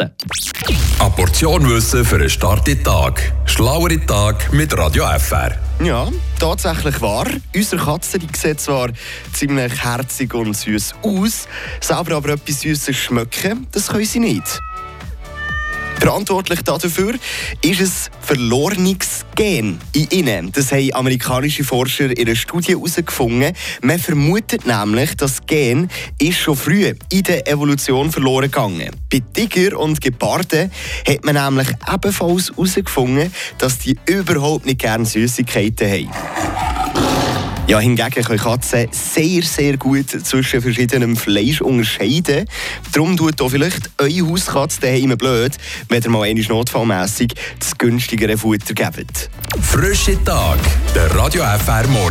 Katzen. Eine Portion Wissen für einen starken Tag. Schlauere Tag mit Radio FR. Ja, tatsächlich wahr. Unsere Katze die sieht zwar ziemlich herzig und süß aus, selber aber etwas Süßes schmecken, das können sie nicht. Verantwortlich dafür ist ein verlorenes Gen in ihnen. Das haben amerikanische Forscher in einer Studie herausgefunden. Man vermutet nämlich, das Gen ist schon früh in der Evolution verloren gegangen. Bei Tiger und Geparden hat man nämlich ebenfalls herausgefunden, dass die überhaupt nicht gerne Süßigkeiten haben. Ja, hingegen können Katzen sehr, sehr gut zwischen verschiedenem Fleisch unterscheiden. Darum tut auch vielleicht eure Hauskatze daheim blöd, wenn ihr mal einmal notfallmässig das günstigere Futter gebt. Frische Tag, der Radio FR Morgen.